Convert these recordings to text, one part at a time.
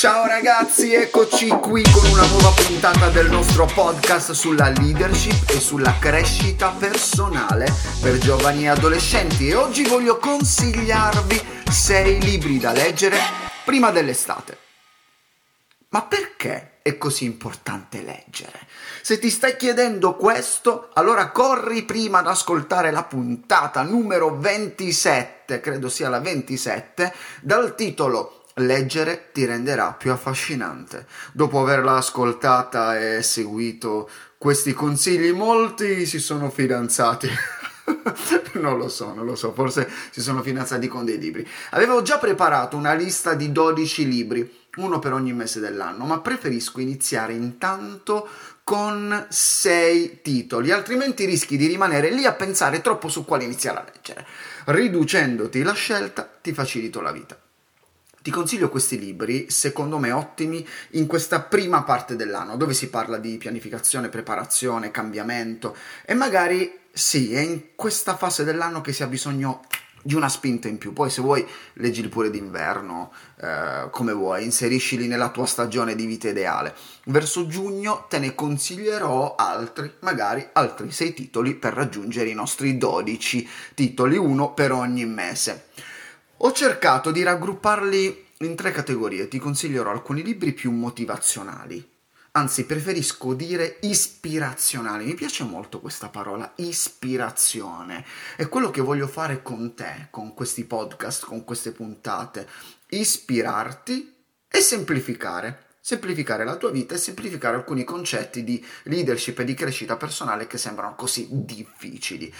Ciao ragazzi, eccoci qui con una nuova puntata del nostro podcast sulla leadership e sulla crescita personale per giovani e adolescenti e oggi voglio consigliarvi 6 libri da leggere prima dell'estate. Ma perché è così importante leggere? Se ti stai chiedendo questo, allora corri prima ad ascoltare la puntata numero 27, credo sia la 27, dal titolo Leggere ti renderà più affascinante. Dopo averla ascoltata e seguito questi consigli, molti si sono fidanzati. non lo so, non lo so, forse si sono fidanzati con dei libri. Avevo già preparato una lista di 12 libri, uno per ogni mese dell'anno, ma preferisco iniziare intanto con 6 titoli, altrimenti rischi di rimanere lì a pensare troppo su quale iniziare a leggere. Riducendoti la scelta ti facilito la vita. Ti consiglio questi libri, secondo me ottimi, in questa prima parte dell'anno, dove si parla di pianificazione, preparazione, cambiamento e magari sì, è in questa fase dell'anno che si ha bisogno di una spinta in più. Poi se vuoi leggili pure d'inverno, eh, come vuoi, inseriscili nella tua stagione di vita ideale. Verso giugno te ne consiglierò altri, magari altri 6 titoli per raggiungere i nostri 12 titoli, uno per ogni mese. Ho cercato di raggrupparli in tre categorie, ti consiglierò alcuni libri più motivazionali, anzi preferisco dire ispirazionali, mi piace molto questa parola, ispirazione, è quello che voglio fare con te, con questi podcast, con queste puntate, ispirarti e semplificare. Semplificare la tua vita e semplificare alcuni concetti di leadership e di crescita personale che sembrano così difficili.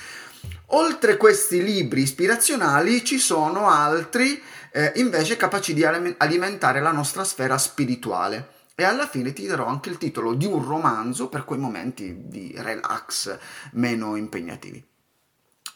Oltre questi libri ispirazionali ci sono altri eh, invece capaci di alimentare la nostra sfera spirituale. E alla fine ti darò anche il titolo di un romanzo per quei momenti di relax meno impegnativi.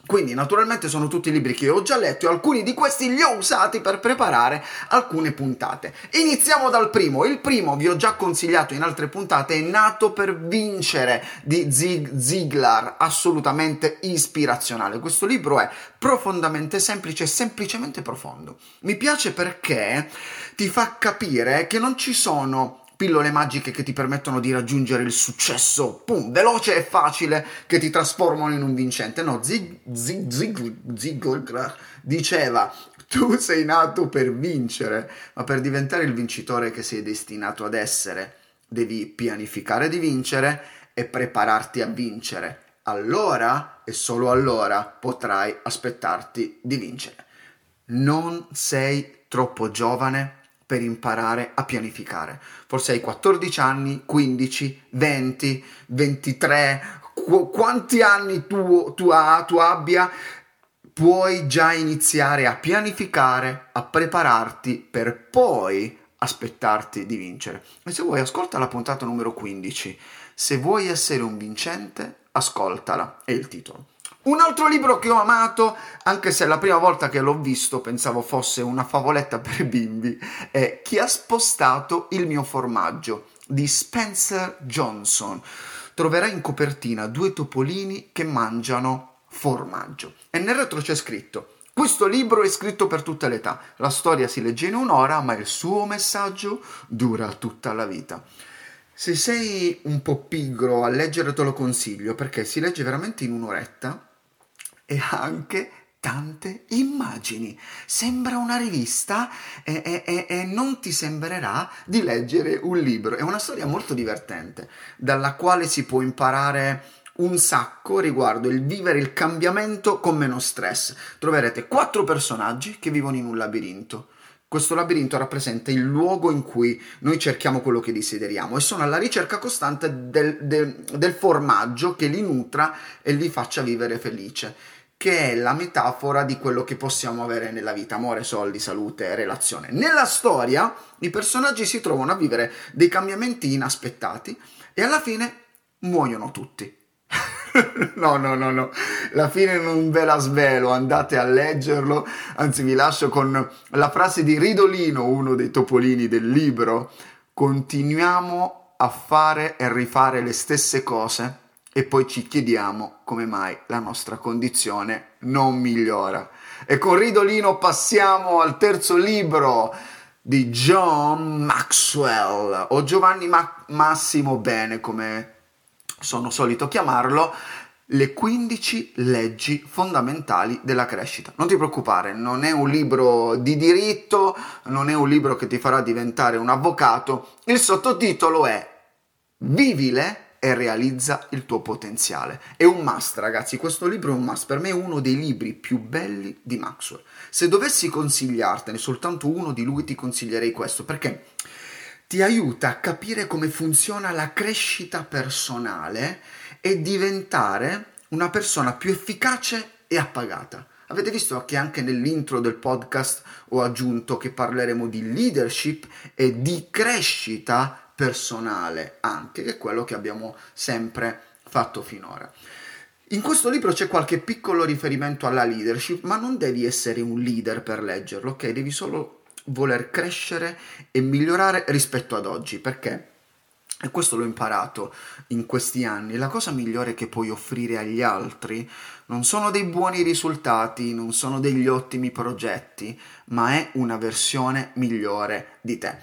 Quindi naturalmente sono tutti libri che ho già letto e alcuni di questi li ho usati per preparare alcune puntate. Iniziamo dal primo. Il primo vi ho già consigliato in altre puntate, è Nato per vincere di Zig Ziglar, assolutamente ispirazionale. Questo libro è profondamente semplice, semplicemente profondo. Mi piace perché ti fa capire che non ci sono pillole magiche che ti permettono di raggiungere il successo, pum, veloce e facile, che ti trasformano in un vincente. No, Zig, Zig, Zig, diceva, tu sei nato per vincere, ma per diventare il vincitore che sei destinato ad essere, devi pianificare di vincere e prepararti a vincere. Allora, e solo allora, potrai aspettarti di vincere. Non sei troppo giovane per imparare a pianificare. Forse hai 14 anni, 15, 20, 23, qu- quanti anni tu, tu, ha, tu abbia, puoi già iniziare a pianificare, a prepararti per poi aspettarti di vincere. E se vuoi, ascolta la puntata numero 15. Se vuoi essere un vincente, ascoltala, è il titolo. Un altro libro che ho amato, anche se la prima volta che l'ho visto pensavo fosse una favoletta per bimbi, è Chi ha spostato il mio formaggio di Spencer Johnson. Troverai in copertina due topolini che mangiano formaggio. E nel retro c'è scritto questo libro è scritto per tutte le età. La storia si legge in un'ora, ma il suo messaggio dura tutta la vita. Se sei un po' pigro a leggere te lo consiglio perché si legge veramente in un'oretta e anche tante immagini. Sembra una rivista e, e, e, non ti sembrerà di leggere un libro. È una storia molto divertente, dalla quale si può imparare un sacco riguardo il vivere il cambiamento con meno stress. Troverete quattro personaggi che vivono in un labirinto. Questo labirinto rappresenta il luogo in cui noi cerchiamo quello che desideriamo e sono alla ricerca costante del, del, del formaggio che li nutra e li faccia vivere felice che è la metafora di quello che possiamo avere nella vita, amore, soldi, salute, relazione. Nella storia i personaggi si trovano a vivere dei cambiamenti inaspettati e alla fine muoiono tutti. no, no, no, no, la fine non ve la svelo, andate a leggerlo, anzi vi lascio con la frase di Ridolino, uno dei topolini del libro, continuiamo a fare e rifare le stesse cose e poi ci chiediamo come mai la nostra condizione non migliora. E con Ridolino passiamo al terzo libro di John Maxwell. O Giovanni Ma- Massimo Bene come sono solito chiamarlo le 15 leggi fondamentali della crescita. Non ti preoccupare, non è un libro di diritto, non è un libro che ti farà diventare un avvocato. Il sottotitolo è Vivile e realizza il tuo potenziale. È un must, ragazzi, questo libro è un must, per me è uno dei libri più belli di Maxwell. Se dovessi consigliartene soltanto uno di lui ti consiglierei questo, perché ti aiuta a capire come funziona la crescita personale e diventare una persona più efficace e appagata. Avete visto che anche nell'intro del podcast ho aggiunto che parleremo di leadership e di crescita personale anche, che è quello che abbiamo sempre fatto finora. In questo libro c'è qualche piccolo riferimento alla leadership, ma non devi essere un leader per leggerlo, ok? Devi solo voler crescere e migliorare rispetto ad oggi, perché e questo l'ho imparato in questi anni. La cosa migliore che puoi offrire agli altri non sono dei buoni risultati, non sono degli ottimi progetti, ma è una versione migliore di te.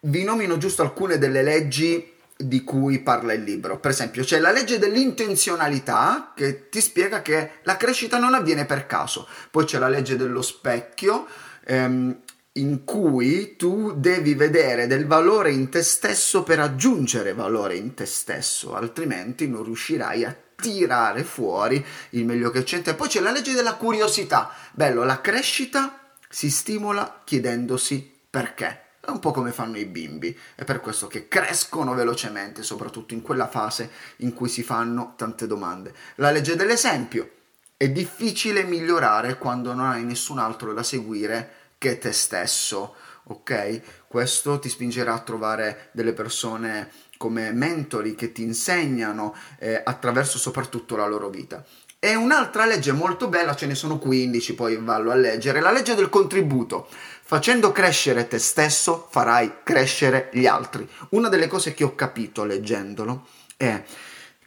Vi nomino giusto alcune delle leggi di cui parla il libro. Per esempio, c'è la legge dell'intenzionalità che ti spiega che la crescita non avviene per caso. Poi c'è la legge dello specchio. Ehm, in cui tu devi vedere del valore in te stesso per aggiungere valore in te stesso, altrimenti non riuscirai a tirare fuori il meglio che c'è. Poi c'è la legge della curiosità. Bello, la crescita si stimola chiedendosi perché. È un po' come fanno i bimbi, è per questo che crescono velocemente, soprattutto in quella fase in cui si fanno tante domande. La legge dell'esempio. È difficile migliorare quando non hai nessun altro da seguire che te stesso, ok? Questo ti spingerà a trovare delle persone come mentori che ti insegnano eh, attraverso soprattutto la loro vita. E un'altra legge molto bella, ce ne sono 15, poi vallo a leggere, la legge del contributo. Facendo crescere te stesso farai crescere gli altri. Una delle cose che ho capito leggendolo è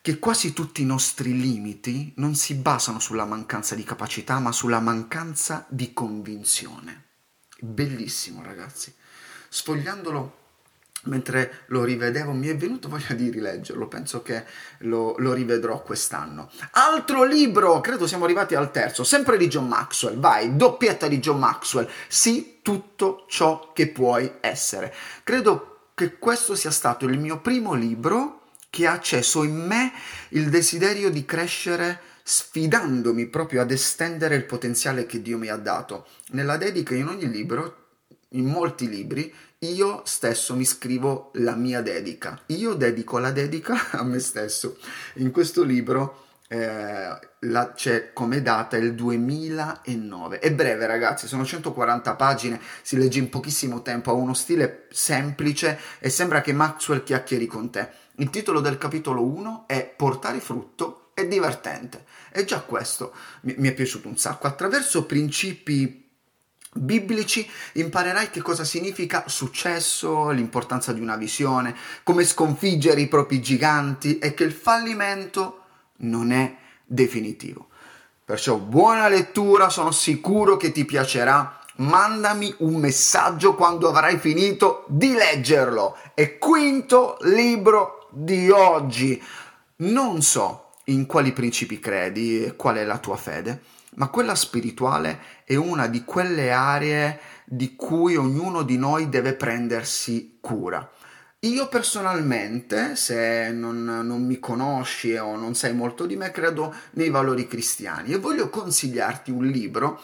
che quasi tutti i nostri limiti non si basano sulla mancanza di capacità, ma sulla mancanza di convinzione. Bellissimo, ragazzi. Sfogliandolo mentre lo rivedevo mi è venuto voglia di rileggerlo, penso che lo, lo, rivedrò quest'anno. Altro libro, credo siamo arrivati al terzo, sempre di John Maxwell, vai, doppietta di John Maxwell, sì, tutto ciò che puoi essere. Credo che questo sia stato il mio primo libro che ha acceso in me il desiderio di crescere sfidandomi proprio ad estendere il potenziale che Dio mi ha dato. Nella dedica in ogni libro, in molti libri, io stesso mi scrivo la mia dedica. Io dedico la dedica a me stesso. In questo libro eh, la, c'è come data il 2009. È breve, ragazzi, sono 140 pagine, si legge in pochissimo tempo, ha uno stile semplice e sembra che Maxwell chiacchieri con te. Il titolo del capitolo 1 è Portare frutto è divertente. E già questo mi, mi è piaciuto un sacco. Attraverso principi biblici imparerai che cosa significa successo, l'importanza di una visione, come sconfiggere i propri giganti e che il fallimento non è definitivo. Perciò buona lettura, sono sicuro che ti piacerà. Mandami un messaggio quando avrai finito di leggerlo. E quinto libro di oggi. Non so in quali principi credi qual è la tua fede, ma quella spirituale è una di quelle aree di cui ognuno di noi deve prendersi cura. Io personalmente, se non, non, mi conosci o non sai molto di me, credo nei valori cristiani e voglio consigliarti un libro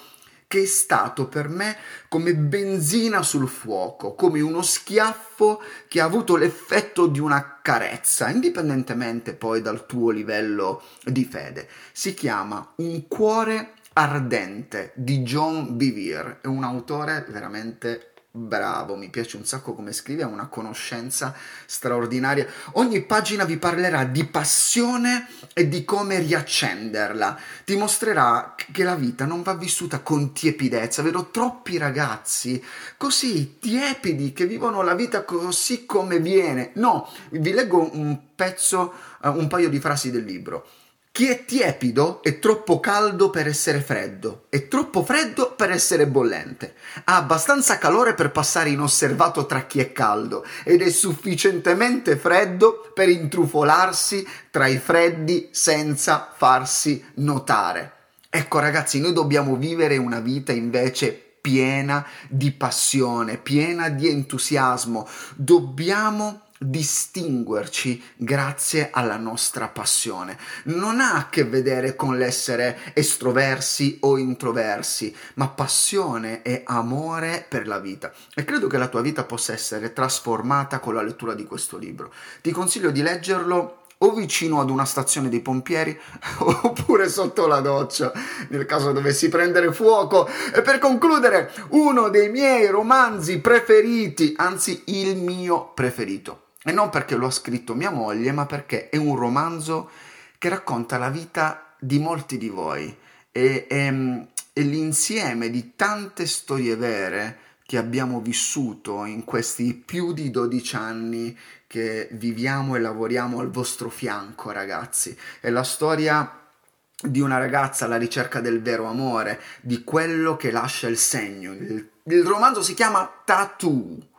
che è stato per me come benzina sul fuoco, come uno schiaffo che ha avuto l'effetto di una carezza, indipendentemente poi dal tuo livello di fede. Si chiama Un cuore ardente di John Bevere, è un autore veramente bravo, mi piace un sacco come scrive, ha una conoscenza straordinaria. Ogni pagina vi parlerà di passione e di come riaccenderla. Ti mostrerà che la vita non va vissuta con tiepidezza, vedo troppi ragazzi così tiepidi che vivono la vita così come viene. No, vi leggo un pezzo, uh, un paio di frasi del libro. Chi è tiepido è troppo caldo per essere freddo, è troppo freddo per essere bollente. Ha abbastanza calore per passare inosservato tra chi è caldo ed è sufficientemente freddo per intrufolarsi tra i freddi senza farsi notare. Ecco ragazzi, noi dobbiamo vivere una vita invece piena di passione, piena di entusiasmo. Dobbiamo distinguerci grazie alla nostra passione. Non ha a che vedere con l'essere estroversi o introversi, ma passione e amore per la vita. E credo che la tua vita possa essere trasformata con la lettura di questo libro. Ti consiglio di leggerlo o vicino ad una stazione dei pompieri oppure sotto la doccia nel caso dovessi prendere fuoco e per concludere uno dei miei romanzi preferiti anzi il mio preferito e non perché lo ha scritto mia moglie, ma perché è un romanzo che racconta la vita di molti di voi e, e, e l'insieme di tante storie vere che abbiamo vissuto in questi più di 12 anni che viviamo e lavoriamo al vostro fianco, ragazzi. È la storia di una ragazza alla ricerca del vero amore, di quello che lascia il segno. Il, il romanzo si chiama Tattoo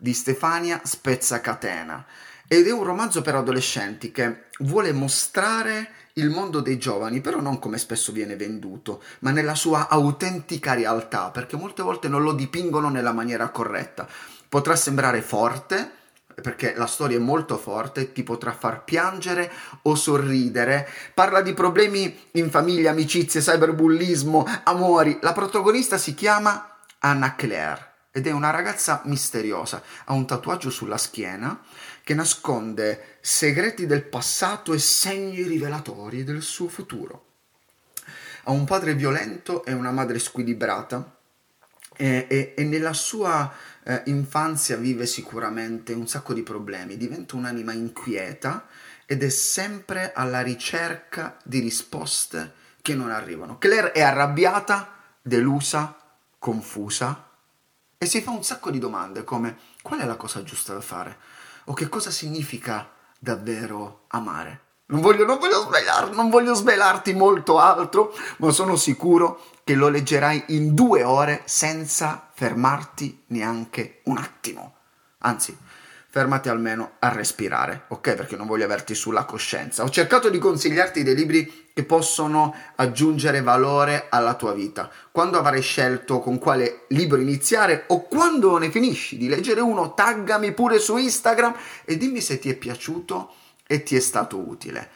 di Stefania Spezzacatena ed è un romanzo per adolescenti che vuole mostrare il mondo dei giovani, però non come spesso viene venduto, ma nella sua autentica realtà, perché molte volte non lo dipingono nella maniera corretta. Potrà sembrare forte, perché la storia è molto forte, ti potrà far piangere o sorridere. Parla di problemi in famiglia, amicizie, cyberbullismo, amori. La protagonista si chiama Anna Claire ed è una ragazza misteriosa. Ha un tatuaggio sulla schiena che nasconde segreti del passato e segni rivelatori del suo futuro. Ha un padre violento e una madre squilibrata e, e, e nella sua eh, infanzia vive sicuramente un sacco di problemi, diventa un'anima inquieta ed è sempre alla ricerca di risposte che non arrivano. Claire è arrabbiata, delusa, confusa e si fa un sacco di domande come qual è la cosa giusta da fare o che cosa significa davvero amare. Non voglio, non, voglio svelar, non voglio svelarti molto altro, ma sono sicuro che lo leggerai in due ore senza fermarti neanche un attimo. Anzi, fermati almeno a respirare, ok? Perché non voglio averti sulla coscienza. Ho cercato di consigliarti dei libri che possono aggiungere valore alla tua vita. Quando avrai scelto con quale libro iniziare o quando ne finisci di leggere uno, taggami pure su Instagram e dimmi se ti è piaciuto e ti è stato utile.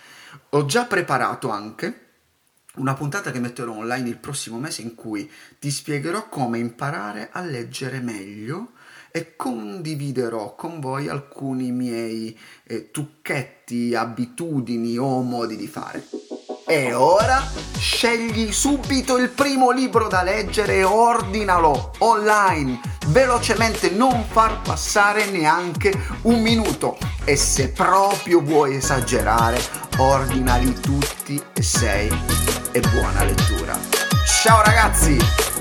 Ho già preparato anche una puntata che metterò online il prossimo mese in cui ti spiegherò come imparare a leggere meglio e condividerò con voi alcuni miei eh, trucchetti, abitudini o modi di fare. E ora scegli subito il primo libro da leggere e ordinalo online, velocemente, non far passare neanche un minuto. E se proprio vuoi esagerare, ordinali tutti e sei e buona lettura. Ciao ragazzi!